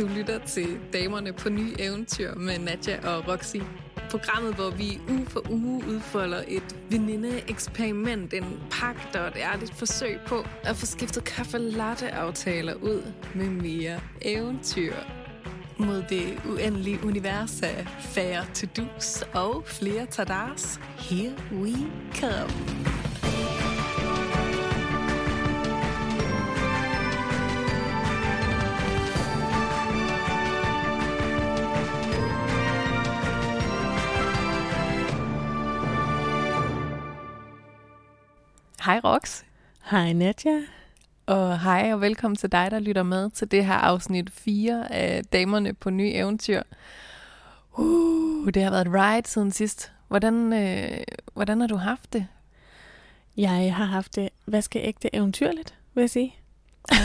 Du lytter til Damerne på Nye Eventyr med Nadja og Roxy. Programmet, hvor vi uge for uge udfolder et veninde-eksperiment, en pagt og et ærligt forsøg på at få skiftet kaffe latte aftaler ud med mere eventyr. Mod det uendelige univers af færre to-dos og flere tadars. Here we come. Hej Rox. Hej Nadja. Og hej og velkommen til dig, der lytter med til det her afsnit 4 af Damerne på Nye Eventyr. Uh, det har været et ride siden sidst. Hvordan, øh, hvordan har du haft det? Jeg har haft det vaskeægte eventyrligt, vil jeg sige.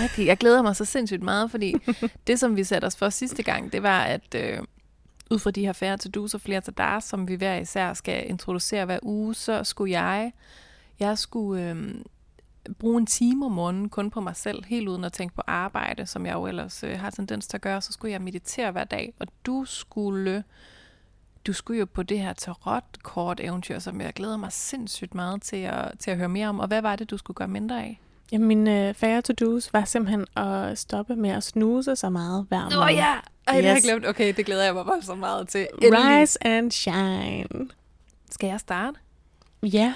Okay, jeg glæder mig så sindssygt meget, fordi det, som vi satte os for sidste gang, det var, at øh, ud fra de her færre til dus og flere til dar, som vi hver især skal introducere hver uge, så skulle jeg jeg skulle øh, bruge en time om morgenen kun på mig selv, helt uden at tænke på arbejde, som jeg jo ellers øh, har tendens til at gøre, så skulle jeg meditere hver dag, og du skulle du skulle jo på det her tarot-kort eventyr, som jeg glæder mig sindssygt meget til at, til at høre mere om. Og hvad var det, du skulle gøre mindre af? Jamen, min øh, færre to-dos var simpelthen at stoppe med at snuse så meget hver morgen. Oh, ja! Ej, yes. det har jeg glemt. Okay, det glæder jeg mig bare så meget til. Endelig. Rise and shine. Skal jeg starte? Ja.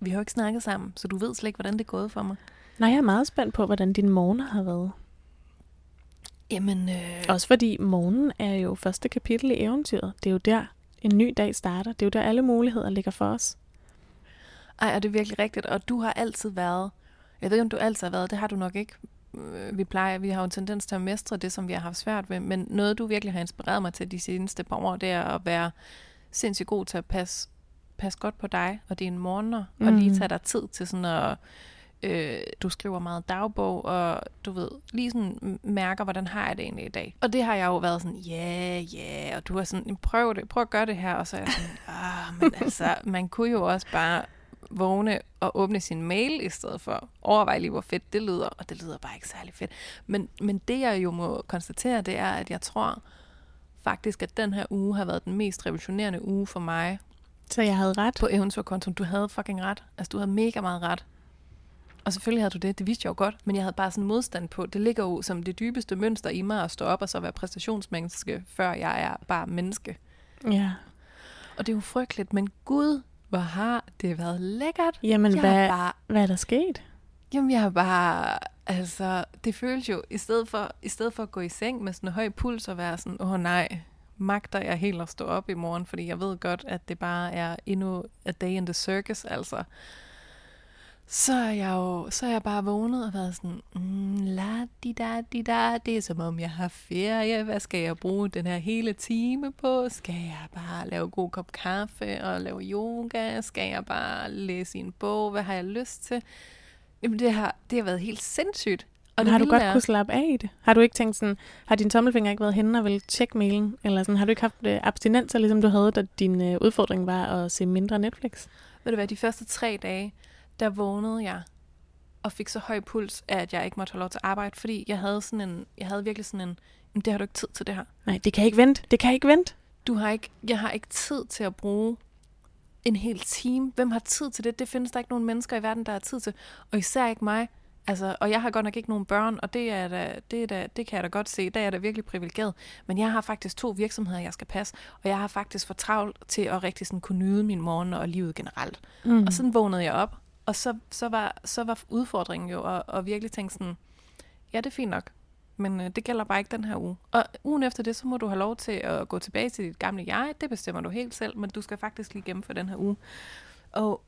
Vi har jo ikke snakket sammen, så du ved slet ikke, hvordan det er gået for mig. Nej, jeg er meget spændt på, hvordan din morgen har været. Jamen... Øh... Også fordi morgenen er jo første kapitel i eventyret. Det er jo der, en ny dag starter. Det er jo der, alle muligheder ligger for os. Ej, er det virkelig rigtigt? Og du har altid været... Jeg ved ikke, om du altid har været. Det har du nok ikke. Øh, vi plejer, vi har jo en tendens til at mestre det, som vi har haft svært ved. Men noget, du virkelig har inspireret mig til de seneste par år, det er at være sindssygt god til at passe passe godt på dig og dine morgener, mm. og lige mm. tage dig tid til sådan at, øh, du skriver meget dagbog, og du ved, lige sådan mærker, hvordan har jeg det egentlig i dag. Og det har jeg jo været sådan, ja, yeah, ja, yeah, og du har sådan, prøv det, prøv at gøre det her, og så er jeg sådan, ah, men altså, man kunne jo også bare vågne og åbne sin mail i stedet for. Overveje lige, hvor fedt det lyder, og det lyder bare ikke særlig fedt. Men, men det, jeg jo må konstatere, det er, at jeg tror faktisk, at den her uge har været den mest revolutionerende uge for mig, så jeg havde ret? På eventyrkontoen. Du havde fucking ret. Altså, du havde mega meget ret. Og selvfølgelig havde du det, det vidste jeg jo godt, men jeg havde bare sådan modstand på. Det ligger jo som det dybeste mønster i mig at stå op og så være præstationsmenneske, før jeg er bare menneske. Ja. Og det er jo frygteligt, men gud, hvor har det været lækkert. Jamen, jeg hvad, bare, hvad er der sket? Jamen, jeg har bare, altså, det føles jo, i stedet, for, i stedet for at gå i seng med sådan en høj puls og være sådan, åh oh, nej, magter jeg helt at stå op i morgen, fordi jeg ved godt, at det bare er endnu a day in the circus, altså. Så er jeg jo, så er jeg bare vågnet og været sådan, mm, la di da di da, det er som om jeg har ferie, hvad skal jeg bruge den her hele time på? Skal jeg bare lave god kop kaffe og lave yoga? Skal jeg bare læse en bog? Hvad har jeg lyst til? Jamen det har, det har været helt sindssygt. Og har du godt er... kunne slappe af i det? Har du ikke tænkt sådan, har din tommelfinger ikke været henne og vil tjekke mailen? Eller sådan, har du ikke haft øh, abstinenser, ligesom du havde, da din øh, udfordring var at se mindre Netflix? Ved du hvad, de første tre dage, der vågnede jeg og fik så høj puls, at jeg ikke måtte holde lov til at arbejde, fordi jeg havde sådan en, jeg havde virkelig sådan en, det har du ikke tid til det her. Nej, det kan ikke vente. Det kan ikke vente. Du har ikke, jeg har ikke tid til at bruge en hel time. Hvem har tid til det? Det findes der ikke nogen mennesker i verden, der har tid til. Og især ikke mig, Altså, og jeg har godt nok ikke nogen børn, og det, er da, det, er da, det kan jeg da godt se. Der er jeg da virkelig privilegeret. Men jeg har faktisk to virksomheder, jeg skal passe, og jeg har faktisk for travlt til at rigtig sådan kunne nyde min morgen og livet generelt. Mm. Og sådan vågnede jeg op, og så, så, var, så var udfordringen jo at, at virkelig tænke sådan, ja, det er fint nok, men øh, det gælder bare ikke den her uge. Og ugen efter det, så må du have lov til at gå tilbage til dit gamle jeg. Det bestemmer du helt selv, men du skal faktisk lige gennemføre den her uge. Og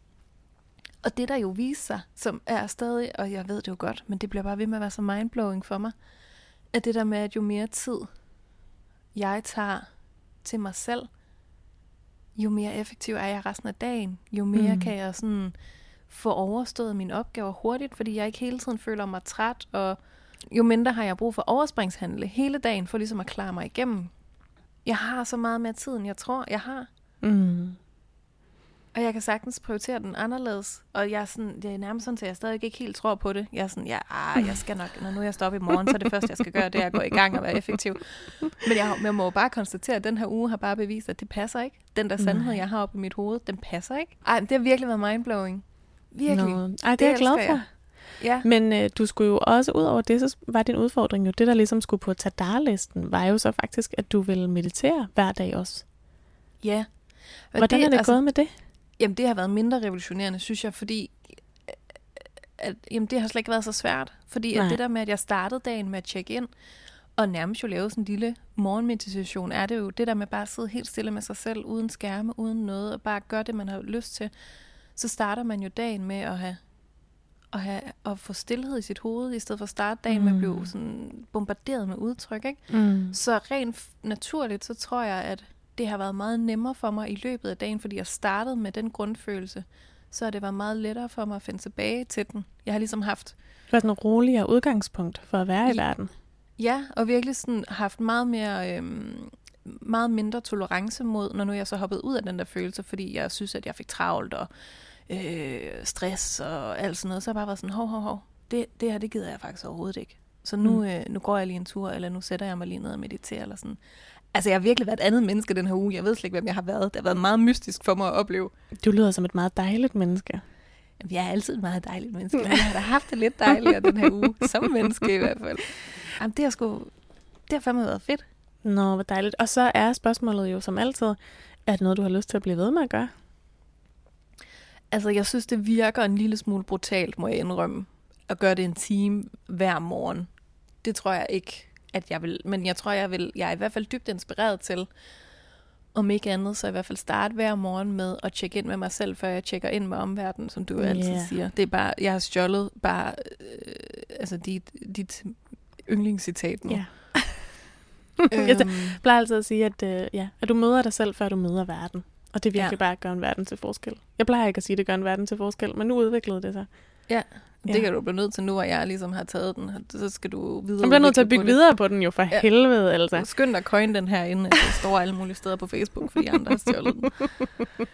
og det der jo viser sig, som er stadig, og jeg ved det jo godt, men det bliver bare ved med at være så mindblowing for mig, at det der med, at jo mere tid jeg tager til mig selv, jo mere effektiv er jeg resten af dagen. Jo mere mm. kan jeg sådan få overstået mine opgaver hurtigt, fordi jeg ikke hele tiden føler mig træt, og jo mindre har jeg brug for overspringshandle hele dagen, for ligesom at klare mig igennem. Jeg har så meget mere tid, end jeg tror, jeg har. Mm. Og jeg kan sagtens prioritere den anderledes. Og jeg er, sådan, jeg er nærmest sådan, at jeg stadig ikke helt tror på det. Jeg er sådan, ja, ah, jeg skal nok, når nu jeg står op i morgen, så er det første, jeg skal gøre, det er at gå i gang og være effektiv. Men jeg, jeg må jo bare konstatere, at den her uge har bare bevist, at det passer ikke. Den der sandhed, jeg har oppe i mit hoved, den passer ikke. Ej, det har virkelig været mindblowing. Virkelig. Nå, ej, det er jeg glad for. jeg. Ja. Men øh, du skulle jo også, ud over det, så var din udfordring jo, det der ligesom skulle på Tadar-listen, var jo så faktisk, at du ville meditere hver dag også. ja. Hvordan er det altså, gået med det? Jamen, det har været mindre revolutionerende, synes jeg, fordi øh, at, jamen, det har slet ikke været så svært. Fordi at det der med, at jeg startede dagen med at tjekke ind, og nærmest jo lave sådan en lille morgenmeditation, er det jo det der med bare at sidde helt stille med sig selv, uden skærme, uden noget, og bare gøre det, man har lyst til. Så starter man jo dagen med at have at, have, at få stillhed i sit hoved, i stedet for at starte dagen med at blive Mm. sådan bombarderet med udtryk. Ikke? Mm. Så rent naturligt, så tror jeg, at det har været meget nemmere for mig i løbet af dagen, fordi jeg startede med den grundfølelse, så har det været meget lettere for mig at finde tilbage til den. Jeg har ligesom haft, Det var sådan et roligere udgangspunkt for at være i verden. ja, og virkelig sådan haft meget mere, øhm, meget mindre tolerance mod, når nu jeg så hoppede ud af den der følelse, fordi jeg synes, at jeg fik travlt og øh, stress og alt sådan noget, så har jeg bare været sådan, hov, hov, hov, det, det her, det gider jeg faktisk overhovedet ikke. Så nu, mm. øh, nu går jeg lige en tur, eller nu sætter jeg mig lige ned og mediterer, eller sådan. Altså, jeg har virkelig været et andet menneske den her uge. Jeg ved slet ikke, hvem jeg har været. Det har været meget mystisk for mig at opleve. Du lyder som et meget dejligt menneske. Jamen, jeg er altid et meget dejligt menneske, men jeg har da haft det lidt dejligere den her uge. Som menneske i hvert fald. Jamen, det har sgu... Det har fandme været fedt. Nå, hvor dejligt. Og så er spørgsmålet jo som altid, er det noget, du har lyst til at blive ved med at gøre? Altså, jeg synes, det virker en lille smule brutalt, må jeg indrømme, at gøre det en time hver morgen. Det tror jeg ikke, at jeg vil. Men jeg tror, jeg vil. Jeg er i hvert fald dybt inspireret til, om ikke andet, så i hvert fald starte hver morgen med at tjekke ind med mig selv, før jeg tjekker ind med omverdenen, som du jo altid siger. Det er bare, jeg har stjålet bare, øh, altså dit, dit yndlingscitat nu. Ja. Jeg øhm, plejer altid at sige, at, øh, ja, at du møder dig selv, før du møder verden. Og det er virkelig Ja. bare at gøre en verden til forskel. Jeg plejer ikke at sige, at det gør en verden til forskel, men nu udviklede det sig. ja, det Ja. kan du blive nødt til nu, hvor jeg ligesom har taget den. Så skal du videre. Man bliver nødt til at bygge videre på den jo, for Ja. helvede altså. Skynd dig at coin den her, inden at det står alle mulige steder på Facebook, fordi andre har stjålet den.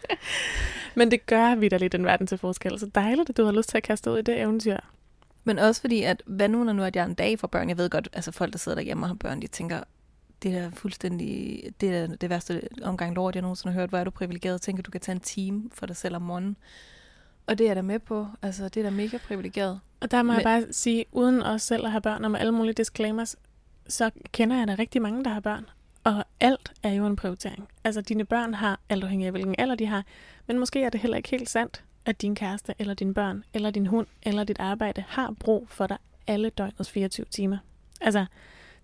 Men det gør vidderligt den verden til forskel. Så dejligt, at du har lyst til at kaste ud i det eventyr. Men også fordi, at hvad nu, når nu at jeg er en dag for børn? Jeg ved godt, altså folk, der sidder derhjemme og har børn, de tænker, det er da fuldstændig, det er det værste omgang lort, jeg nogensinde har hørt. Hvor er du privilegeret? Tænker, du kan tage en time for dig selv om morgenen. Og det er da med på. Altså, det er da mega privilegeret. Og der må Men... jeg bare sige, uden os selv at have børn, og med alle mulige disclaimers, så kender jeg da rigtig mange, der har børn. Og alt er jo en prioritering. Altså, dine børn har, alt afhængig af hvilken alder de har, men måske er det heller ikke helt sandt, at din kæreste, eller dine børn, eller din hund, eller dit arbejde har brug for dig alle døgnets 24 timer. Altså,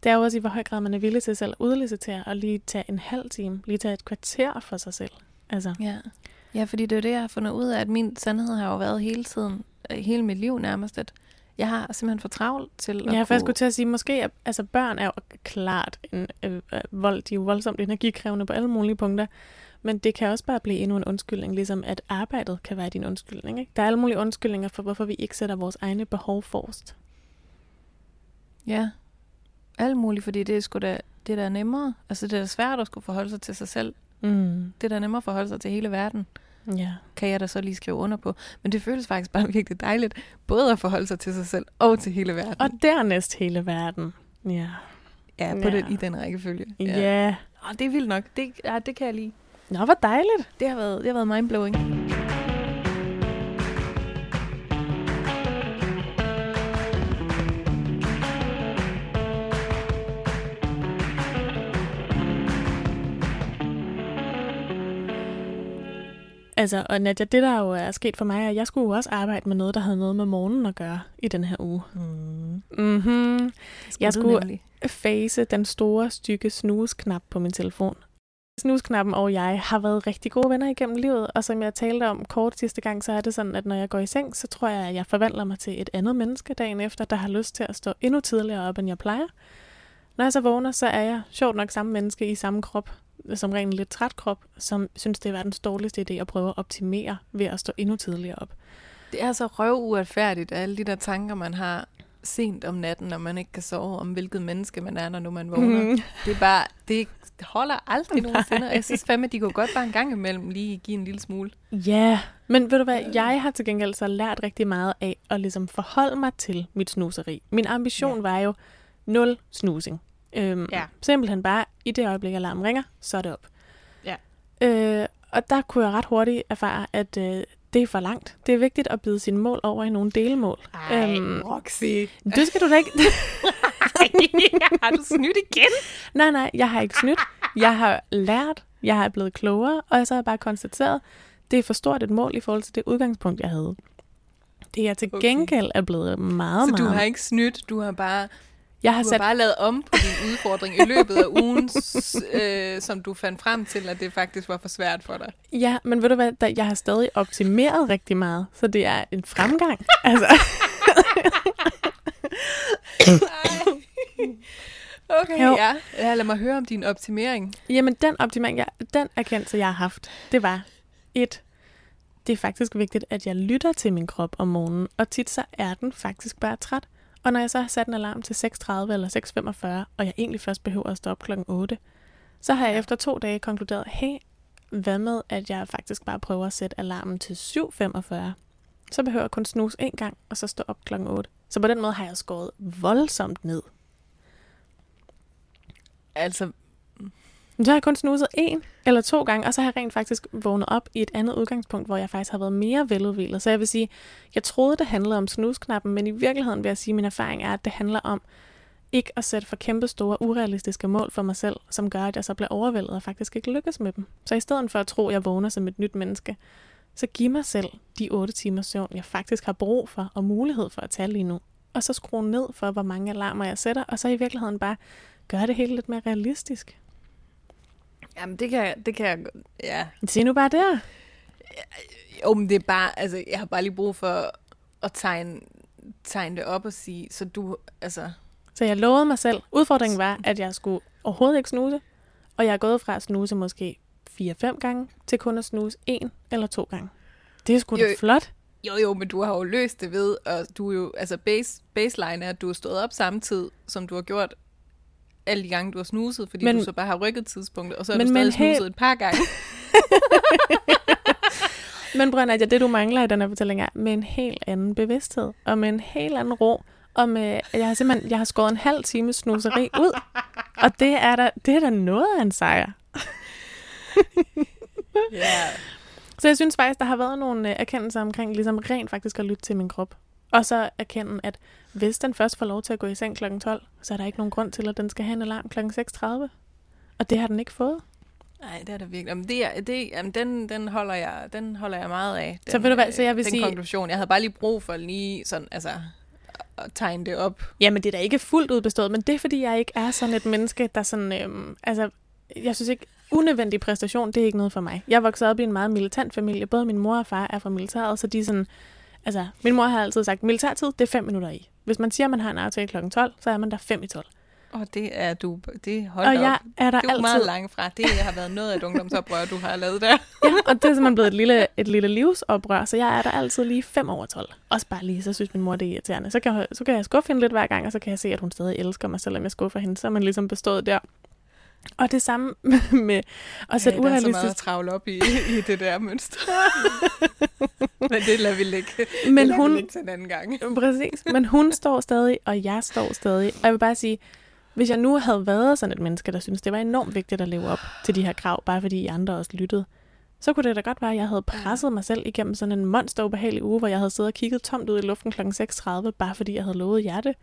det er jo også i, hvor høj grad man er villig til selv at udlicitere og lige tage en halv time, lige tage et kvarter for sig selv. Altså, Ja. Ja, fordi det er det, jeg har fundet ud af, at min sandhed har jo været hele tiden, øh, hele mit liv nærmest, at jeg har simpelthen for travlt til at Ja, for jeg skulle kunne... til at sige, måske, at, altså børn er jo klart en øh, øh, vold, de er jo voldsomt energikrævende på alle mulige punkter, men det kan også bare blive endnu en undskyldning, ligesom at arbejdet kan være din undskyldning. Ikke? Der er alle mulige undskyldninger for, hvorfor vi ikke sætter vores egne behov forrest. Ja, alt muligt, fordi det er sgu da, det er da nemmere. Altså, det er da svært at skulle forholde sig til sig selv. Mm. Det er da nemmere at forholde sig til hele verden, Ja. kan jeg da så lige skrive under på. Men det føles faktisk bare virkelig dejligt, både at forholde sig til sig selv og til hele verden. Og dernæst hele verden. Ja. ja, på Ja. Den, i den rækkefølge. Ja. ja. Oh, det er vildt nok. Det, ja, det kan jeg lide. Nå, hvor dejligt. Det har været, det har været mindblowing. Altså, og Nadia, det der jo er sket for mig, er, at jeg skulle jo også arbejde med noget, der havde noget med morgenen at gøre i den her uge. Mm. Mhm. Jeg du skulle- nemlig. face den store, stykke snusknap på min telefon. Snusknappen og jeg har været rigtig gode venner igennem livet, og som jeg talte om kort sidste gang, så er det sådan, at når jeg går i seng, så tror jeg, at jeg forvandler mig til et andet menneske dagen efter, der har lyst til at stå endnu tidligere op, end jeg plejer. Når jeg så vågner, så er jeg sjovt nok samme menneske i samme krop, som rent lidt træt krop, som synes, det er verdens dårligste idé at prøve at optimere ved at stå endnu tidligere op. Det er så røv uretfærdigt, alle de der tanker, man har sent om natten, når man ikke kan sove, om hvilket menneske man er, når nu man vågner. Mm. Det er bare, det holder aldrig nogensinde. Og jeg synes fandme, at de kunne godt bare en gang imellem lige give en lille smule. Ja, men ved du hvad, jeg har til gengæld så lært rigtig meget af at ligesom forholde mig til mit snuseri. Min ambition ja. var jo nul snusing. Øhm, Ja. Simpelthen bare, i det øjeblik, alarmen ringer, så er det op. Ja. Øh, og der kunne jeg ret hurtigt erfare, at øh, det er for langt. Det er vigtigt at bide sine mål over i nogle delmål. Øhm, Roxy. det skal du da ikke... har du snydt igen? nej, nej, jeg har ikke snydt. Jeg har lært, jeg har blevet klogere, og så har jeg bare konstateret, det er for stort et mål i forhold til det udgangspunkt, jeg havde. Det er til Okay. gengæld er blevet meget, Så du meget. har ikke snydt, du har bare, jeg har du har sat bare lavet om på din udfordring i løbet af ugen, øh, som du fandt frem til, at det faktisk var for svært for dig. Ja, men ved du hvad, der, jeg har stadig optimeret rigtig meget, så det er en fremgang. altså, Okay, Jo. ja. ja. Lad mig høre om din optimering. jamen, den optimering, jeg, den erkendelse, jeg har haft, det var et, det er faktisk vigtigt, at jeg lytter til min krop om morgenen, og tit så er den faktisk bare træt. Og når jeg så har sat en alarm til 6.30 eller 6.45, og jeg egentlig først behøver at stå op klokken 8, så har jeg efter to dage konkluderet, hey, hvad med, at jeg faktisk bare prøver at sætte alarmen til 7.45? Så behøver jeg kun snuse en gang, og så stå op klokken 8. Så på den måde har jeg skåret voldsomt ned. Altså, men så har jeg kun snuset en eller to gange, og så har jeg rent faktisk vågnet op i et andet udgangspunkt, hvor jeg faktisk har været mere veludvilet. Så jeg vil sige, jeg troede, det handlede om snusknappen, men i virkeligheden vil jeg sige, at min erfaring er, at det handler om ikke at sætte for kæmpe store, urealistiske mål for mig selv, som gør, at jeg så bliver overvældet og faktisk ikke lykkes med dem. Så i stedet for at tro, at jeg vågner som et nyt menneske, så giv mig selv de 8 timers søvn, jeg faktisk har brug for og mulighed for at tage lige nu. Og så skrue ned for, hvor mange alarmer jeg sætter, og så i virkeligheden bare gøre det hele lidt mere realistisk jamen det kan, jeg- det kan jeg, ja. Se nu bare der. Jo, men det er bare, altså, jeg har bare lige brug for at tegne, tegne det op og sige, så du, altså, Så jeg lovede mig selv. Udfordringen var, at jeg skulle overhovedet ikke snuse. Og jeg er gået fra at snuse måske 4-5 gange, til kun at snuse en eller to gange. Det er sgu da flot. jo jo, men du har jo løst det ved, og du er jo, altså base, baseline er, at du har stået op samtidig, som du har gjort alle de gange, du har snuset, fordi men, Men- du så bare har rykket tidspunktet, og så har Men du stadig en hel- snuset et par gange. Men Brønne, det du mangler i den her fortælling er med en helt anden bevidsthed, og med en helt anden ro, og med, jeg har simpelthen jeg har skåret en halv time snuseri ud, og det er da, det er da noget af en sejr. Ja. Så jeg synes faktisk, der har været nogle øh, erkendelser omkring ligesom rent faktisk at lytte til min krop. Og så erkende, at hvis den først får lov til at gå i seng kl. 12, så er der ikke nogen grund til, at den skal have en alarm kl. 6.30. Og det har den ikke fået. Nej, det er der virkelig. Jamen, det er, det, jamen, den, den, holder jeg, den holder jeg meget af. Den, Så ved du hvad, så jeg vil den sige- konklusion. Jeg havde bare lige brug for lige sådan, altså, at tegne det op. Jamen, det er da ikke fuldt ud bestået, men det er, fordi jeg ikke er sådan et menneske, der sådan... Øhm, altså, jeg synes ikke, unødvendig præstation, det er ikke noget for mig. Jeg vokset op i en meget militant familie. Både min mor og far er fra militæret, så de er sådan... Altså, min mor har altid sagt, militærtid, det er fem minutter i. Hvis man siger, at man har en aftale kl. 12, så er man der fem i 12. Og det er du, det hold Og da jeg op. er der Det er altid... meget langt fra. Det har været noget af et ungdomsoprør, du har lavet der. Ja, og det er simpelthen blevet et lille, et lille livsoprør, så jeg er der altid lige 5 over 12. Også bare lige, så synes min mor, det er irriterende. Så kan, jeg, så kan jeg skuffe hende lidt hver gang, og så kan jeg se, at hun stadig elsker mig, selvom jeg skuffer hende. Så er man ligesom bestået der. Og det samme med at sætte ja, der er så meget at urealistisk... travle op i, i det der mønster. Men det lader vi ligge. det Men vi hun, ligge til en anden gang. Præcis. Men hun står stadig, og jeg står stadig. Og jeg vil bare sige, hvis jeg nu havde været sådan et menneske, der synes det var enormt vigtigt at leve op til de her krav, bare fordi I andre også lyttede, så kunne det da godt være, at jeg havde presset mig selv igennem sådan en monsterubehagelig uge, hvor jeg havde siddet og kigget tomt ud i luften kl. 6.30, bare fordi jeg havde lovet hjerte.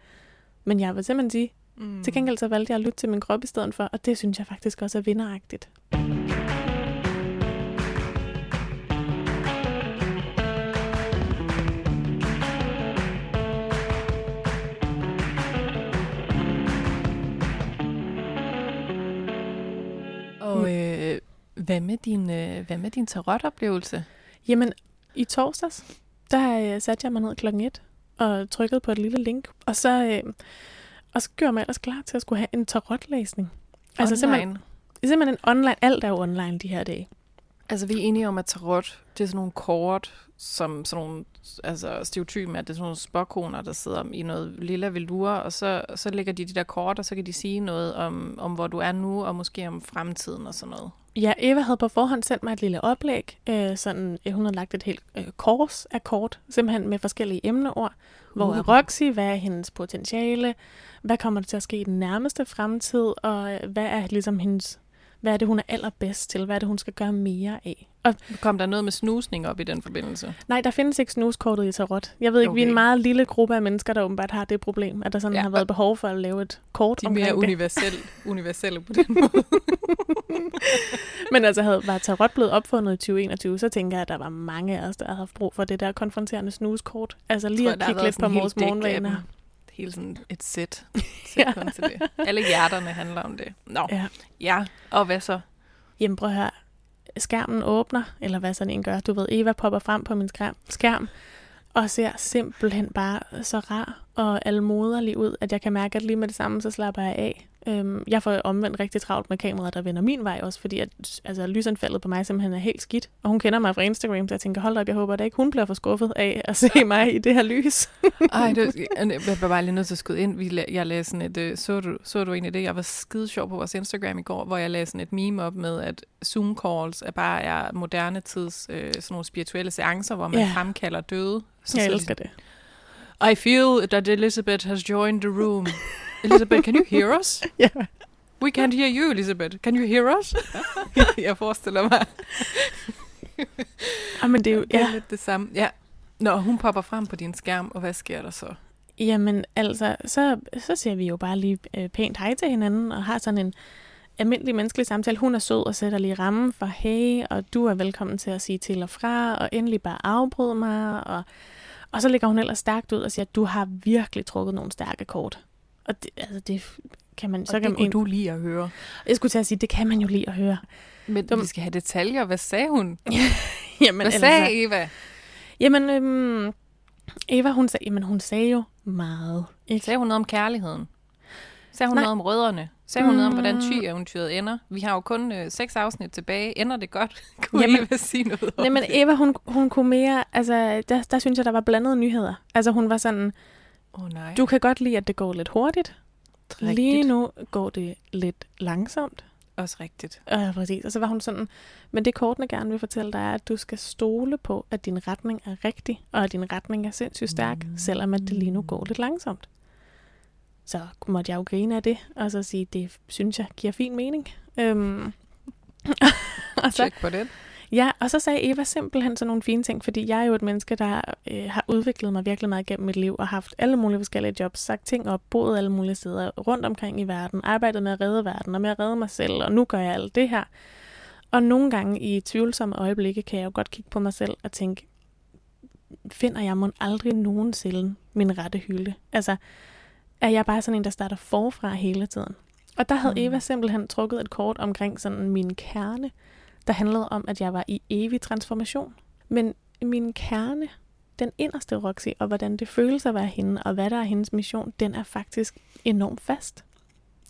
Men jeg vil simpelthen sige, Mm. til gengæld så valgte jeg at lytte til min krop i stedet for, og det synes jeg faktisk også er vinderagtigt. Og øh, hvad, med din, øh, hvad med din tarotoplevelse? Jamen, i torsdags, der øh, satte jeg mig ned klokken 1 og trykkede på et lille link, og så, øh, og så gjorde jeg mig ellers klar til at skulle have en tarotlæsning. Altså simpelthen, Online? simpelthen en online, alt er jo online de her dage. Altså, vi er enige om, at tarot, det er sådan nogle kort, som sådan nogle altså, stereotyper, at det er sådan nogle spåkoner, der sidder i noget lilla velure, og så, så lægger de de der kort, og så kan de sige noget om, om, hvor du er nu, og måske om fremtiden og sådan noget. Ja, Eva havde på forhånd sendt mig et lille oplæg. Øh, sådan, hun havde lagt et helt øh, kors af kort, simpelthen med forskellige emneord. Hvor Uh. er Roxy? Hvad er hendes potentiale? Hvad kommer der til at ske i den nærmeste fremtid? Og øh, hvad er ligesom hendes... Hvad er det, hun er allerbedst til? Hvad er det, hun skal gøre mere af? Og Kom der noget med snusning op i den forbindelse? nej, der findes ikke snuskortet i tarot. Jeg ved ikke, okay. vi er en meget lille gruppe af mennesker, der åbenbart har det problem, at der sådan Ja, har været behov for at lave et kort De er mere universelle, universelle på den måde. Men altså, havde, var tarot blevet opfundet i 2021, så tænker jeg, at der var mange af os, der havde haft brug for det der konfronterende snuskort. Altså lige Tror, at kigge lidt på vores morgenvaner. Helt sådan et sæt. sæt Ja. kun til det. Alle hjerterne handler om det. Nå, Ja. ja. Og hvad så? Jamen prøv høre. Skærmen åbner, eller hvad sådan en gør. Du ved, Eva popper frem på min skærm, skærm og ser simpelthen bare så rar og almoderlig ud, at jeg kan mærke, at lige med det samme, så slapper jeg af. Øhm, jeg får omvendt rigtig travlt med kameraet, der vender min vej også, fordi at, altså, lysanfaldet på mig simpelthen er helt skidt. Og hun kender mig fra Instagram, så jeg tænker, hold op, jeg håber da ikke, hun bliver for skuffet af at se mig i det her lys. Ej, det, jeg var bare lige nødt til at skyde ind. Vi, jeg lagde sådan et, øh, så, du, så du egentlig det? Jeg var skide sjov på vores Instagram i går, hvor jeg lagde sådan et meme op med, at Zoom calls er bare er moderne tids øh, sådan nogle spirituelle seancer, hvor man Ja. fremkalder døde. Så Jeg elsker det. de, I feel that Elizabeth has joined the room. Elizabeth, can you hear us? Ja. We can't hear you, Elizabeth. Can you hear us? jeg forestiller mig, Ah, men det er jo, det er ja, lidt det samme. Ja. Når hun popper frem på din skærm, og hvad sker der så? Jamen altså, så, så siger vi jo bare lige øh, pænt hej til hinanden, og har sådan en almindelig menneskelig samtale. Hun er sød og sætter lige rammen for hey, og du er velkommen til at sige til og fra, og endelig bare afbryde mig. Og, og så ligger hun ellers stærkt ud og siger, at du har virkelig trukket nogle stærke kort. Og det, altså, det kan man... Så Så det kan man, kunne du lige at høre. Jeg skulle til at sige, det kan man jo lige at høre. Men Dum- vi skal have detaljer. Hvad sagde hun? Jamen, Hvad sagde Eva? Jamen, øhm, Eva, hun sagde, jamen, hun sagde jo meget. Ikke? Sagde hun noget om kærligheden? Sagde hun Nej. noget om rødderne? Sagde hun noget om, hvordan Mm. ty-eventyret ender? Vi har jo kun øh, seks afsnit tilbage. Ender det godt? Kunne Jamen- Eva sige noget om Nej, men det? Eva, hun, hun kunne mere, altså, der, der synes jeg, der var blandede nyheder. Altså, hun var sådan, oh, nej. du kan godt lide, at det går lidt hurtigt. Rigtigt. Lige nu går det lidt langsomt. Også rigtigt. Ja, præcis. Og så var hun sådan, men det kortene gerne vil fortælle dig, er, at du skal stole på, at din retning er rigtig, og at din retning er sindssygt stærk, selvom at det lige nu går lidt langsomt. Så måtte jeg jo grine af det, og så sige, det synes jeg giver fin mening. Øhm, og så, Check på det. Ja, og så sagde Eva simpelthen sådan nogle fine ting, fordi jeg er jo et menneske, der øh, har udviklet mig virkelig meget gennem mit liv, og haft alle mulige forskellige jobs, sagt ting op, boet alle mulige steder rundt omkring i verden, arbejdet med at redde verden, og med at redde mig selv, og nu gør jeg alt det her. Og nogle gange i tvivlsomme øjeblikke kan jeg jo godt kigge på mig selv og tænke, finder jeg må aldrig nogensinde min rette hylde? Altså, er jeg bare sådan en, der starter forfra hele tiden? Og der havde Mm. Eva simpelthen trukket et kort omkring sådan min kerne, der handlede om, at jeg var i evig transformation. Men min kerne, den inderste Roxy, og hvordan det føles at være hende, og hvad der er hendes mission, den er faktisk enormt fast.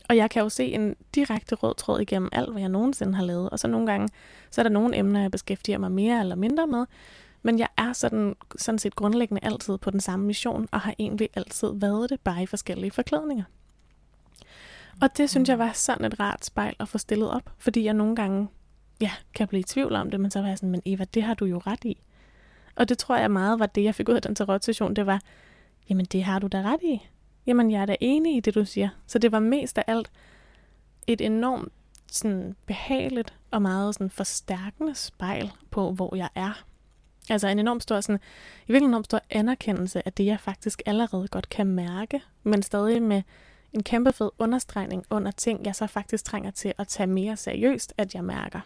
Og jeg kan jo se en direkte rød tråd igennem alt, hvad jeg nogensinde har lavet. Og så nogle gange, så er der nogle emner, jeg beskæftiger mig mere eller mindre med. Men jeg er sådan, sådan set grundlæggende altid på den samme mission, og har egentlig altid været det, bare i forskellige forklædninger. Og det synes jeg var sådan et rart spejl at få stillet op, fordi jeg nogle gange ja, kan blive i tvivl om det, men så var jeg sådan, men Eva, det har du jo ret i. Og det tror jeg meget var det, jeg fik ud af den tarot-session, det var, jamen det har du da ret i. Jamen jeg er da enig i det, du siger. Så det var mest af alt et enormt sådan behageligt og meget sådan forstærkende spejl på, hvor jeg er. Altså en enorm stor, sådan, i virkelig en enormt stor anerkendelse af det, jeg faktisk allerede godt kan mærke, men stadig med en kæmpe fed understregning under ting, jeg så faktisk trænger til at tage mere seriøst, at jeg mærker.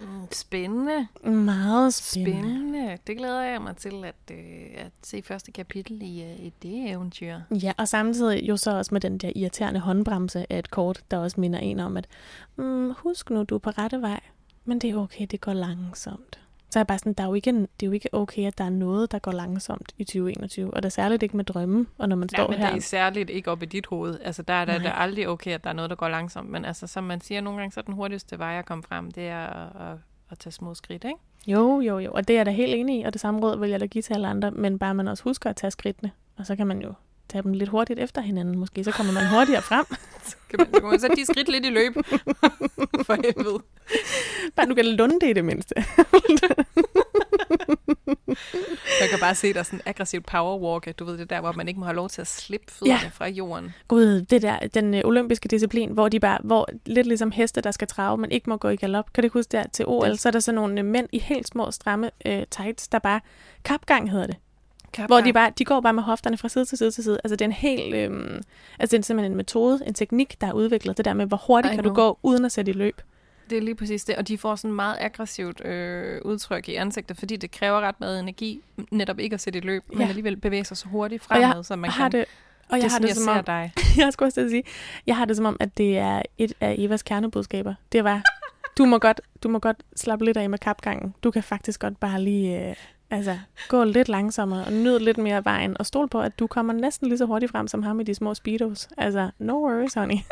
Mm, Spændende. Meget spændende. Spændende. Det glæder jeg mig til at, øh, at se første kapitel i, øh, i det eventyr. Ja, og samtidig jo så også med den der irriterende håndbremse af et kort, der også minder en om, at mm, husk nu, du er på rette vej, men det er okay, det går langsomt. Så er jeg bare sådan, der er jo ikke, det er jo ikke okay, at der er noget, der går langsomt i 2021. Og det er særligt ikke med drømme, og når man Ja, står men her. det er særligt ikke op i dit hoved. Altså, der er Nej. det er aldrig okay, at der er noget, der går langsomt. Men altså, som man siger nogle gange, så er den hurtigste vej at komme frem, det er at, at, at tage små skridt, ikke? Jo, jo, jo. Og det er jeg da helt enig i, og det samme råd vil jeg da give til alle andre. Men bare man også husker at tage skridtene. Og så kan man jo tage dem lidt hurtigt efter hinanden. Måske så kommer man hurtigere frem. Kan man, så kan man sætte de skridt lidt i løb. For helvede. Bare du kan lunde det i det mindste. Jeg kan bare se dig sådan aggressivt powerwalk. Du ved det der, hvor man ikke må have lov til at slippe fødderne Ja. fra jorden. Gud, det der, den ø, olympiske disciplin, hvor de bare, hvor lidt ligesom heste, der skal trave, men ikke må gå i galop. Kan du huske der til OL, Det- så er der sådan nogle ø, mænd i helt små, stramme øh, tights, der bare, kapgang hedder det. Kapgang. Hvor de bare, de går bare med hofterne fra side til side til side. Altså det er en helt, øhm, altså det er simpelthen en metode, en teknik, der er udviklet. Det der med, hvor hurtigt I kan du gå, uden at sætte i løb. Det er lige præcis det, og de får sådan meget aggressivt øh, udtryk i ansigtet, fordi det kræver ret meget energi, netop ikke at sætte i løb, men Ja. alligevel bevæge sig så hurtigt Og jeg fremad, som man har kan. det, og det jeg er har det jeg som ser om, dig. jeg skulle også sige, jeg har det som om, at det er et af Evas kernebudskaber. Det var, du må godt, du må godt slappe lidt af med kapgangen. Du kan faktisk godt bare lige, øh, altså, gå lidt langsommere og nyde lidt mere af vejen, og stol på, at du kommer næsten lige så hurtigt frem som ham i de små speedos. Altså, no worries, honey.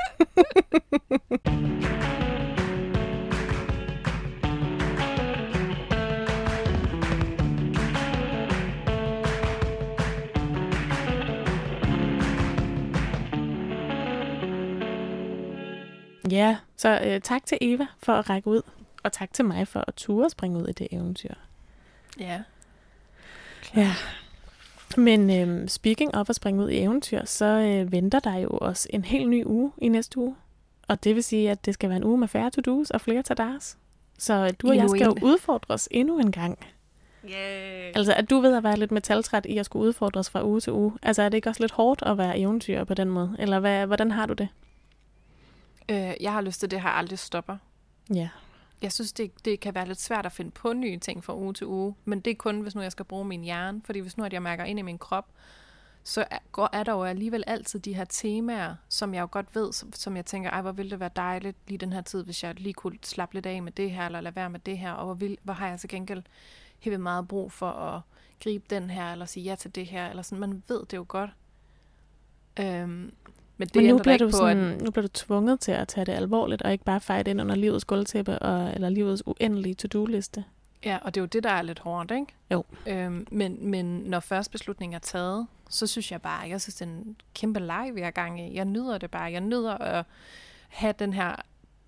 Ja, så øh, tak til Eva for at række ud, og tak til mig for at ture springe ud i det eventyr. Ja. Ja. Men øhm, speaking of at springe ud i eventyr, så øh, venter der jo også en helt ny uge i næste uge. Og det vil sige, at det skal være en uge med færre to-dos og flere tadars. Så du og jeg Endnu skal jo en. udfordres endnu en gang. Yeah. Altså, at du ved at være lidt metaltræt i at skulle udfordres fra uge til uge. Altså, er det ikke også lidt hårdt at være eventyr på den måde? Eller hvad, hvordan har du det? Øh, jeg har lyst til, at det her aldrig stopper. Ja. Jeg synes, det, det kan være lidt svært at finde på nye ting fra uge til uge, men det er kun, hvis nu jeg skal bruge min hjerne, fordi hvis nu at jeg mærker ind i min krop, så er, går, er der jo alligevel altid de her temaer, som jeg jo godt ved, som, som jeg tænker, ej, hvor ville det være dejligt lige den her tid, hvis jeg lige kunne slappe lidt af med det her, eller lade være med det her, og hvor, vil, hvor har jeg til gengæld helt meget brug for at gribe den her, eller sige ja til det her, eller sådan, man ved det jo godt. Øhm, men det Men nu bliver, du på, sådan, at, nu bliver du tvunget til at tage det alvorligt, og ikke bare fejre ind under livets gulvtæppe, og, eller livets uendelige to-do-liste. Ja, og det er jo det, der er lidt hårdt, ikke? Jo. Øhm, men, men når først beslutningen er taget, så synes jeg bare, jeg synes, det er en kæmpe leg, vi er gang i. Jeg nyder det bare. Jeg nyder at have den her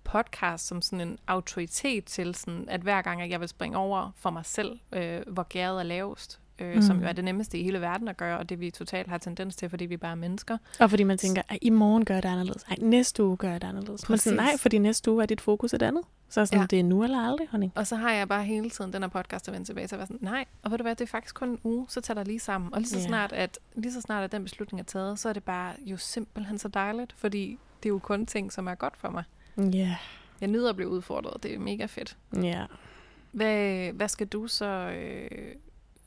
podcast som sådan en autoritet til, sådan, at hver gang, at jeg vil springe over for mig selv, øh, hvor gæret er lavest, øh, mm. som Mm. jo er det nemmeste i hele verden at gøre, og det vi totalt har tendens til, fordi vi bare er mennesker. Og fordi man tænker, at i morgen gør jeg det anderledes. Ej, næste uge gør jeg det anderledes. Men sådan, nej, Præcis. fordi næste uge er dit fokus et andet. Så sådan, Ja. det er nu eller aldrig, honey. Og så har jeg bare hele tiden den her podcast at vende tilbage til at være sådan, nej, og ved du hvad, det er faktisk kun en uge, så tager der lige sammen. Og lige så Ja. snart, at, lige så snart at den beslutning er taget, så er det bare jo simpelthen så dejligt, fordi det er jo kun ting, som er godt for mig. Ja, Jeg nyder at blive udfordret, det er mega fedt. ja. Hvad, hvad skal du så, øh,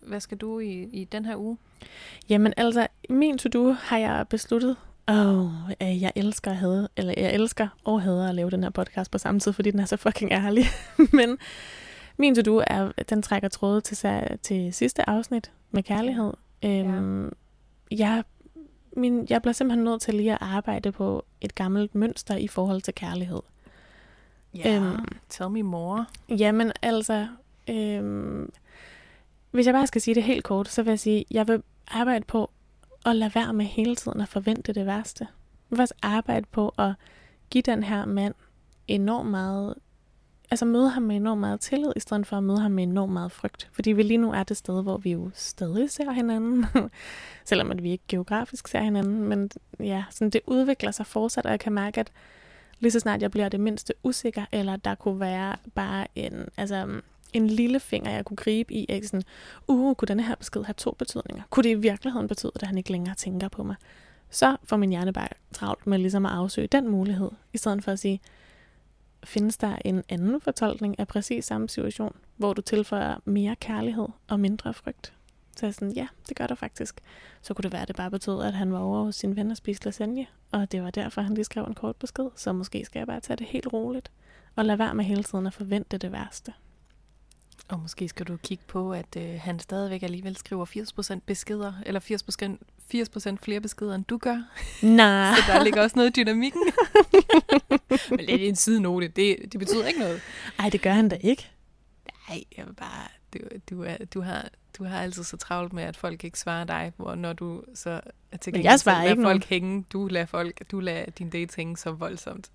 hvad skal du i, i den her uge? Jamen altså, min to-do har jeg besluttet, Åh, oh, jeg elsker at have, eller jeg elsker og hader at lave den her podcast på samme tid, fordi den er så fucking ærlig. Men min to-do er, den trækker tråde til, til sidste afsnit med kærlighed. Øhm, jeg, min, jeg bliver simpelthen nødt til lige at arbejde på et gammelt mønster i forhold til kærlighed. Ja, Øhm. tell me more. Jamen altså, øhm, hvis jeg bare skal sige det helt kort, så vil jeg sige, jeg vil arbejde på at lade være med hele tiden at forvente det værste. Jeg vil også arbejde på at give den her mand enormt meget, altså møde ham med enormt meget tillid, i stedet for at møde ham med enormt meget frygt. Fordi vi lige nu er det sted, hvor vi jo stadig ser hinanden, selvom at vi ikke geografisk ser hinanden, men ja, sådan det udvikler sig fortsat, og jeg kan mærke, at lige så snart jeg bliver det mindste usikker, eller der kunne være bare en, altså, en lille finger, jeg kunne gribe i, ikke sådan, uh, kunne denne her besked have to betydninger? Kunne det i virkeligheden betyde, at han ikke længere tænker på mig? Så får min hjerne bare travlt med ligesom at afsøge den mulighed, i stedet for at sige, findes der en anden fortolkning af præcis samme situation, hvor du tilføjer mere kærlighed og mindre frygt? Så jeg sådan, ja, det gør der faktisk. Så kunne det være, at det bare betød, at han var over hos sin ven og spiste lasagne, og det var derfor, han lige skrev en kort besked. Så måske skal jeg bare tage det helt roligt, og lade være med hele tiden at forvente det værste. Og måske skal du kigge på, at øh, han stadigvæk alligevel skriver 80% beskeder, eller 80%, 80% flere beskeder, end du gør. Nej. Så der ligger også noget i dynamikken. Men det er en sidenote. Det, det betyder ikke noget. Ej, det gør han da ikke. Nej, jeg vil bare... Du, du, er, du, har, du har altid så travlt med, at folk ikke svarer dig, hvor når du så er til Men jeg svarer lader ikke folk nogen. hænge. Du lader, folk, du lader din date hænge så voldsomt.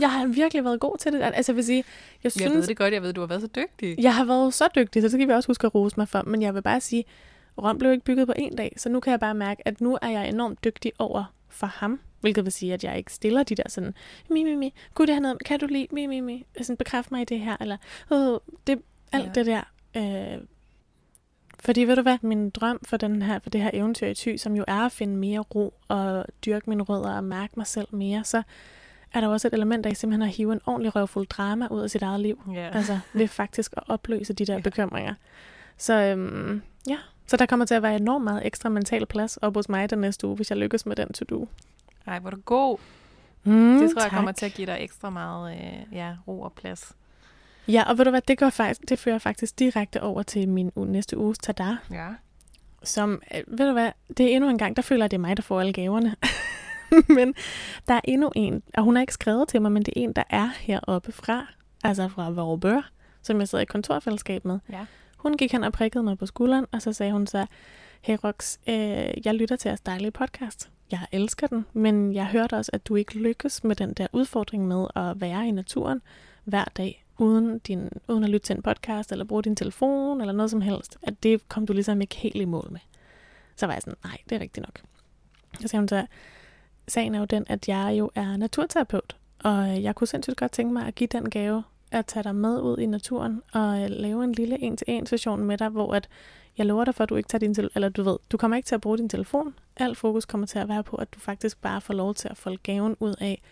Jeg har virkelig været god til det. Altså, jeg vil sige, jeg Jeg synes, ved det godt, jeg ved, du har været så dygtig. Jeg har været så dygtig, så det skal vi også huske at rose mig for. Men jeg vil bare sige, Rom blev ikke bygget på en dag, så nu kan jeg bare mærke, at nu er jeg enormt dygtig over for ham. Hvilket vil sige, at jeg ikke stiller de der sådan, mi, mi, mi, gud, det her noget, kan du lide, mi, mi, mi, sådan, bekræft mig i det her, eller, oh, det, alt ja. det der. Øh, fordi ved du hvad, min drøm for, den her, for det her eventyr i Thy, som jo er at finde mere ro og dyrke mine rødder og mærke mig selv mere, så er der også et element af simpelthen at hive en ordentlig røvfuld drama ud af sit eget liv. Ja. Altså ved faktisk at opløse de der ja. bekymringer. Så øhm, ja, så der kommer til at være enormt meget ekstra mental plads op hos mig den næste uge, hvis jeg lykkes med den to-do. Ej, hvor du god. Mm, Det tror jeg tak. kommer til at give dig ekstra meget øh, ja, ro og plads. Ja, og ved du hvad, det, går faktisk, det fører faktisk direkte over til min næste uges tada, Ja. som, øh, ved du hvad, det er endnu en gang, der føler jeg, det er mig, der får alle gaverne. men der er endnu en, og hun har ikke skrevet til mig, men det er en, der er heroppe fra, altså fra Vorobør, som jeg sidder i kontorfællesskab med. Ja. Hun gik hen og prikkede mig på skulderen, og så sagde hun så, hey Rox, øh, jeg lytter til jeres dejlige podcast. Jeg elsker den, men jeg hørte også, at du ikke lykkes med den der udfordring med at være i naturen hver dag, uden, din, uden at lytte til en podcast, eller bruge din telefon, eller noget som helst. At det kom du ligesom ikke helt i mål med. Så var jeg sådan, nej, det er rigtigt nok. Så sagde hun så, sagen er jo den, at jeg jo er naturterapeut, og jeg kunne sindssygt godt tænke mig at give den gave, at tage dig med ud i naturen og lave en lille en-til-en session med dig, hvor at jeg lover dig for, at du ikke tager din telefon, eller du ved, du kommer ikke til at bruge din telefon. Al fokus kommer til at være på, at du faktisk bare får lov til at folde gaven ud af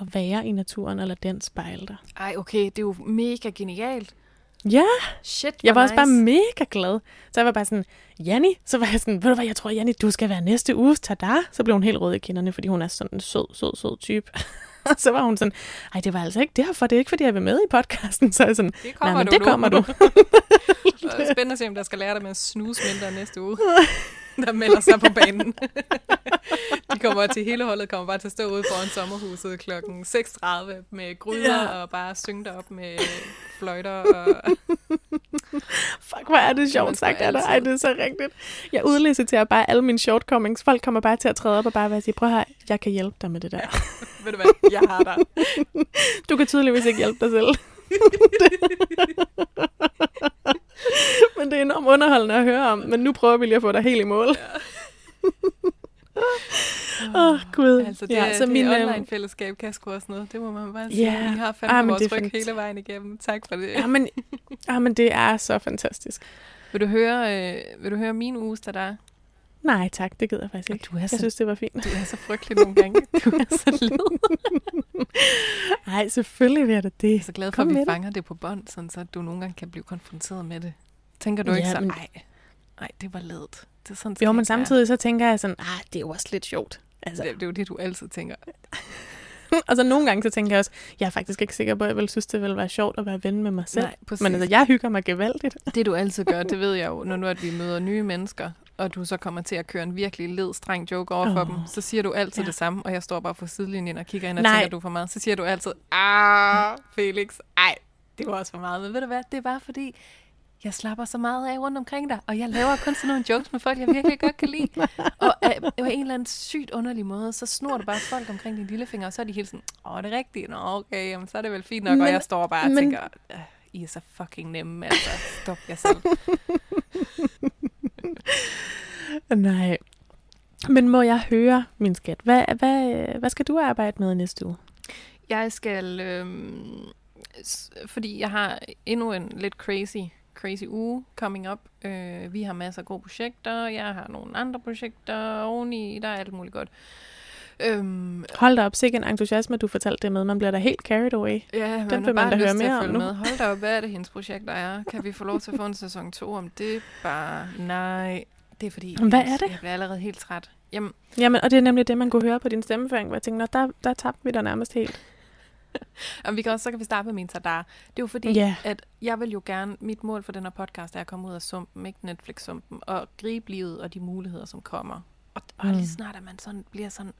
at være i naturen, eller den spejle dig. Ej, okay, det er jo mega genialt. Ja, Shit, jeg var også bare nice. mega glad. Så jeg var bare sådan, Janni, så var jeg sådan, ved du hvad, jeg tror, Janni, du skal være næste uges tada. Så blev hun helt rød i kinderne, fordi hun er sådan en sød, sød, sød type. Og så var hun sådan, ej, det var altså ikke derfor, det er ikke, fordi jeg vil med i podcasten. Så jeg sådan, Det kommer nej, men du det nu. kommer du. Spændende at se, om der skal lære dig med at snuse mindre næste uge. Der melder sig på banen. De kommer til hele holdet kommer bare til at stå ude foran sommerhuset klokken 6.30 med gryder Ja. og bare synge derop med fløjter. Og... Fuck, hvor er det sjovt sagt af dig. Ej, det er så rigtigt. Jeg udliciterer bare alle mine shortcomings. Folk kommer bare til at træde op og bare være sige, prøv her, jeg kan hjælpe dig med det der. Ved du hvad, jeg har dig. Du kan tydeligvis ikke hjælpe dig selv. men det er enormt underholdende at høre om. Men nu prøver vi lige at få dig helt i mål. Åh, oh, gud. Altså, det, ja, ja, så det min, øhm, online-fællesskab kan sgu også noget. Det må man bare sige. Ja. I har Ah, fandme men vores er ryg hele vejen igennem. Tak for det. Ja, men, ja, men det er så fantastisk. Vil du høre, øh, vil du høre min uges, der der? Nej, tak. Det gider jeg faktisk ikke. Du er Jeg så, synes, det var fint. du er så frygtelig nogle gange. Du er så led. Nej, selvfølgelig vil jeg da det. Jeg er så glad for, Kom at vi med det. fanger det på bånd, sådan så du nogle gange kan blive konfronteret med det. Tænker du Ja, ikke så, men- ej, ej, det var ledt. Det er sådan, Jo, men ikke være." samtidig så tænker jeg sådan, ah, det er jo også lidt sjovt. Altså, Det, det er jo det, du altid tænker. og så nogle gange så tænker jeg også, jeg er faktisk ikke sikker på, at jeg vil synes, det ville være sjovt at være ven med mig selv. Nej, præcis. Men altså, jeg hygger mig gevaldigt. Det du altid gør, det ved jeg jo, når nu at vi møder nye mennesker, og du så kommer til at køre en virkelig led, streng joke over oh. for dem, så siger du altid Ja. det samme, og jeg står bare på sidelinjen og kigger ind og Nej. tænker, du for meget. Så siger du altid, ah, Felix, ej, det var også for meget. Men ved du hvad, det er bare fordi, jeg slapper så meget af rundt omkring dig, og jeg laver kun sådan nogle jokes med folk, jeg virkelig godt kan lide. Og øh, på en eller anden sygt underlig måde, så snor du bare folk omkring din lillefinger, og så er de helt sådan, åh, det er rigtigt, nå okay, jamen, så er det vel fint nok, men, og jeg står bare og men- tænker, øh, I er så fucking nemme, altså, stop jer selv. Nej. Men må jeg høre, min skat, hvad, hvad, hvad skal du arbejde med næste uge? Jeg skal, øh, fordi jeg har endnu en lidt crazy, crazy uge coming up. Øh, vi har masser af gode projekter, jeg har nogle andre projekter oveni, der er alt muligt godt. Øhm, Hold da op, sikke en entusiasme, du fortalte det med. Man bliver da helt carried away. ja, man Den vil man da høre mere om nu. Med. Hold da op, hvad er det, hendes projekter er? Kan vi få lov til at få en sæson 2 om det? Bare nej. Det er fordi, Hvad jeg, er det? jeg bliver allerede helt træt. Jamen, Jamen, og det er nemlig det, man kunne høre på din stemmeføring, hvor jeg tænkte, "Nå, der, der tabte vi dig nærmest helt. Og vi kan også, så kan vi starte med min tadar. Det er jo fordi, Ja. at jeg vil jo gerne, mit mål for den her podcast er at komme ud af sumpen, ikke Netflix-sumpen, og gribe livet og de muligheder, som kommer. Og, og Mm. lige snart, at man sådan bliver sådan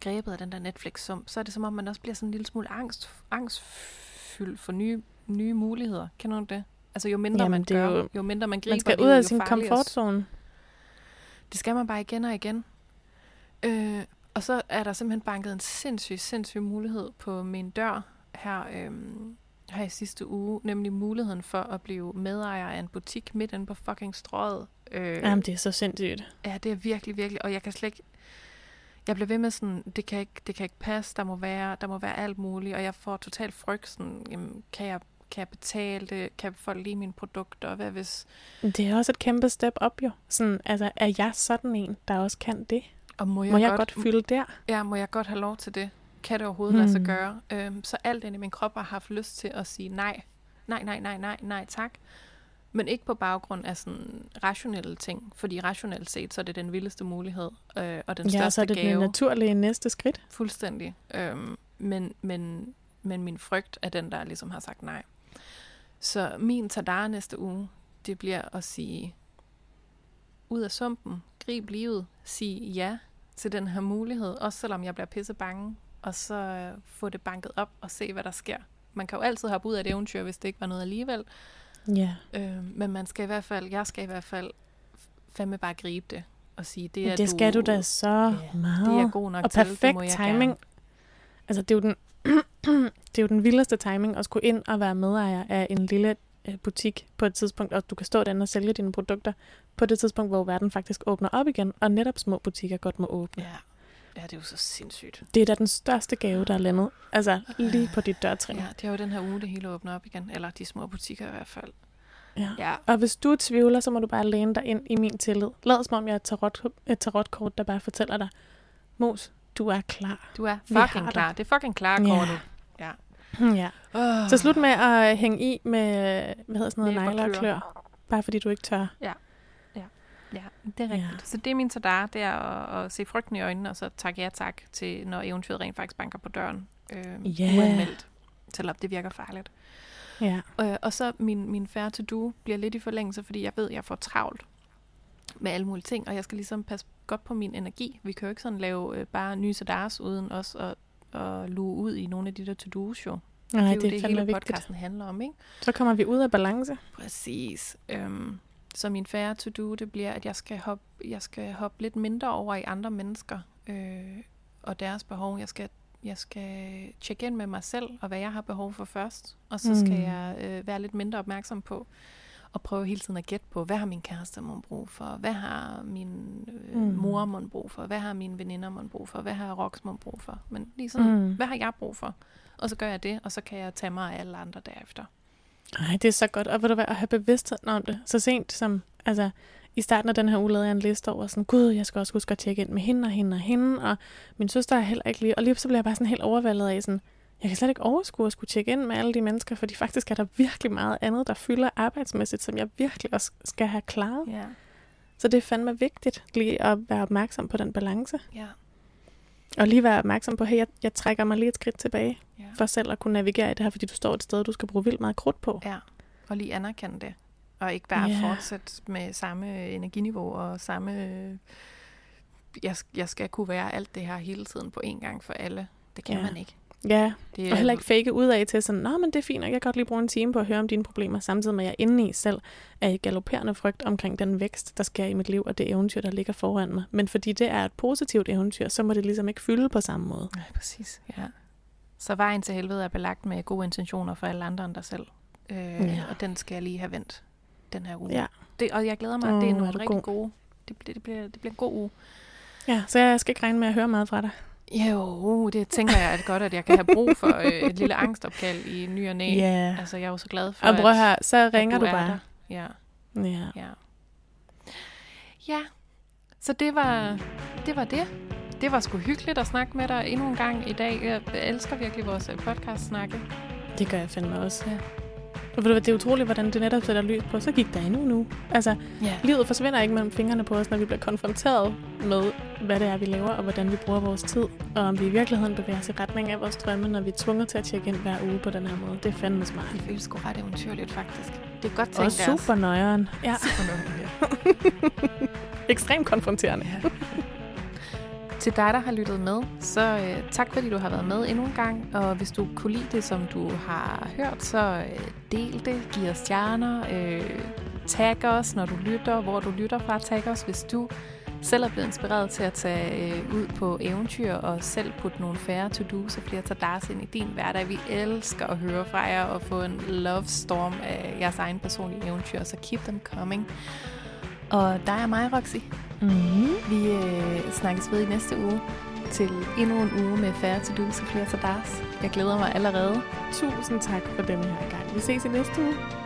grebet af den der Netflix-sump, så er det som om, man også bliver sådan en lille smule angst, angstfyldt for nye, nye muligheder. Kender du det? Altså jo mindre Jamen, man gør, jo- jo, mindre man griber Man skal ud af sin komfortzone. det skal man bare igen og igen. Øh, og så er der simpelthen banket en sindssyg, sindssyg mulighed på min dør her, øhm, her i sidste uge, nemlig muligheden for at blive medejer af en butik midt inde på fucking strøget. Øh, Jamen, det er så sindssygt. Ja, det er virkelig, virkelig, og jeg kan slet ikke, jeg bliver ved med sådan, det kan ikke, det kan ikke passe, der må være, der må være alt muligt, og jeg får totalt frygt, sådan, jamen, kan jeg, kan jeg betale det, kan folk lide mine produkter, og hvad hvis, Det er også et kæmpe step op jo. Sådan, altså, er jeg sådan en, der også kan det? og må jeg, Må jeg godt fylde der? Ja, må jeg godt have lov til det? Kan det overhovedet lade sig Hmm. gøre? Øhm, så alt ind i min krop har haft lyst til at sige nej. Nej, nej, nej, nej, nej, tak. Men ikke på baggrund af sådan rationelle ting. Fordi rationelt set, så er det den vildeste mulighed. Øh, og den Ja, største så er det gave. det naturlige næste skridt. Fuldstændig. Øhm, men, men, men min frygt er den, der ligesom har sagt nej. Så min tadar næste uge, det bliver at sige, ud af sumpen, grib livet, sige ja til den her mulighed, også selvom jeg bliver pisse bange, og så øh, få det banket op og se, hvad der sker. Man kan jo altid hoppe ud af et eventyr, hvis det ikke var noget alligevel, Ja. øh, men man skal i hvert fald, jeg skal i hvert fald fandme bare gribe det og sige, det er Det, det skal du da så Ja, meget. det er god nok og til, det perfekt må jeg timing. Gerne. Altså, det er, jo den, det er jo den vildeste timing at skulle ind og være medejer af en lille øh, butik på et tidspunkt, og du kan stå derinde og sælge dine produkter på det tidspunkt, hvor verden faktisk åbner op igen, og netop små butikker godt må åbne. Ja. Ja, det er jo så sindssygt. Det er da den største gave, der er landet. Altså, lige på dit dørtrin. Ja, det er jo den her uge, det hele åbner op igen. Eller de små butikker i hvert fald. Ja. Ja, Og hvis du tvivler, så må du bare læne dig ind i min tillid. Lad som om jeg er et, tarot, et tarotkort, der bare fortæller dig, Mos, du er klar. du er fucking dig. klar. Det er fucking klar, Ja. kortet. Ja. ja. Oh. Så slut med at hænge i med, hvad hedder sådan noget, negler og klør. Bare fordi du ikke tør. Ja, det er Ja. rigtigt. Så det er min tadar, det er at, at se frygten i øjnene, og så takke ja tak til, når eventyret rent faktisk banker på døren. Øh, Ja. Uanmeldt, selvom det virker farligt. Ja. Øh, og så min, min færre to do bliver lidt i forlængelse, fordi jeg ved, at jeg får travlt med alle mulige ting, og jeg skal ligesom passe godt på min energi. Vi kan jo ikke sådan lave øh, bare nye sadars uden også at, at luge ud i nogle af de der to-do's jo. Nej, det er jo det det, hele vigtigt. podcasten handler om, ikke? Så kommer vi ud af balance. Præcis. Øhm, så min færre to-do, det bliver, at jeg skal hoppe, jeg skal hoppe lidt mindre over i andre mennesker øh, og deres behov. Jeg skal, jeg skal tjekke ind med mig selv, og hvad jeg har behov for først. Og så skal Mm. jeg øh, være lidt mindre opmærksom på, og prøve hele tiden at gætte på, hvad har min kæreste mon brug for? Hvad har min øh, Mm. mor mon brug for? Hvad har mine veninder mon brug for? Hvad har Rox mon brug for? Men lige sådan, Mm. hvad har jeg brug for? Og så gør jeg det, og så kan jeg tage mig af alle andre derefter. Nej, det er så godt. Og ved du hvad, at have bevidsthed om det. Så sent som, altså, i starten af den her uge lavede jeg en liste over sådan, gud, jeg skal også huske at tjekke ind med hende og hende og hende, og min søster er heller ikke lige, og lige så bliver jeg bare sådan helt overvældet af sådan, jeg kan slet ikke overskue at skulle tjekke ind med alle de mennesker, fordi faktisk er der virkelig meget andet, der fylder arbejdsmæssigt, som jeg virkelig også skal have klaret. Ja. Så det er fandme vigtigt lige at være opmærksom på den balance. Ja. Og lige være opmærksom på, hey, jeg, jeg trækker mig lige et skridt tilbage, ja. for selv at kunne navigere i det her, fordi du står et sted, du skal bruge vildt meget krudt på. Ja, og lige anerkende det. Og ikke bare yeah. fortsætte med samme energiniveau og samme... Jeg, jeg skal kunne være alt det her hele tiden på én gang for alle. Det kan Ja. man ikke. Ja, Det og heller ikke fake ud af til sådan, nå, men det er fint, og jeg kan godt lige bruge en time på at høre om dine problemer, samtidig med, at jeg inde i selv er i galopperende frygt omkring den vækst, der sker i mit liv, og det eventyr, der ligger foran mig. Men fordi det er et positivt eventyr, så må det ligesom ikke fylde på samme måde. Nej, præcis. Ja. Så vejen til helvede er belagt med gode intentioner for alle andre end dig selv. Øh, Ja. Og den skal jeg lige have vendt den her uge. Ja. Det, og jeg glæder mig, at det er er nogle du rigtig god. gode. Det, det, det, bliver, det bliver en god uge. Ja, så jeg skal ikke regne med at høre meget fra dig. Jo, det tænker jeg er godt, at jeg kan have brug for øh, et lille angstopkald i ny og næ. Ja. Altså, jeg er jo så glad for, Og prøv at, her, så at ringer du, er bare. Der. Ja, Ja. ja. Ja, så det var, det var det. Det var sgu hyggeligt at snakke med dig endnu en gang i dag. Jeg elsker virkelig vores øh, podcast-snakke. Det gør jeg fandme også. Ja. Og ved du det er utroligt, hvordan det netop sætter lys på. Så gik der endnu nu. Altså, Ja. livet forsvinder ikke mellem fingrene på os, når vi bliver konfronteret med, hvad det er, vi laver, og hvordan vi bruger vores tid. Og om vi i virkeligheden bevæger os i retning af vores drømme, når vi er tvunget til at tjekke ind hver uge på den her måde. Det er fandme smart. Det føles sgu ret eventyrligt, faktisk. Det er godt tænkt Og super nøjeren. Ja, Super nøje. ekstremt konfronterende. Ja. Til dig, der har lyttet med, så øh, tak fordi du har været med endnu en gang. Og hvis du kunne lide det, som du har hørt, så øh, del det, giv os stjerner, øh, tag os, når du lytter, hvor du lytter fra, tag os, hvis du selv er blevet inspireret til at tage øh, ud på eventyr og selv putte nogle færre to-dos og flere tadars ind i din hverdag. Vi elsker at høre fra jer og få en love storm af jeres egen personlige eventyr, så keep them coming. Og der er mig, Roxy, Mm-hmm. vi øh, snakkes ved i næste uge til endnu en uge med færre to do's og flere tadars. Jeg glæder mig allerede. Tusind tak for denne her gang. Vi ses i næste uge.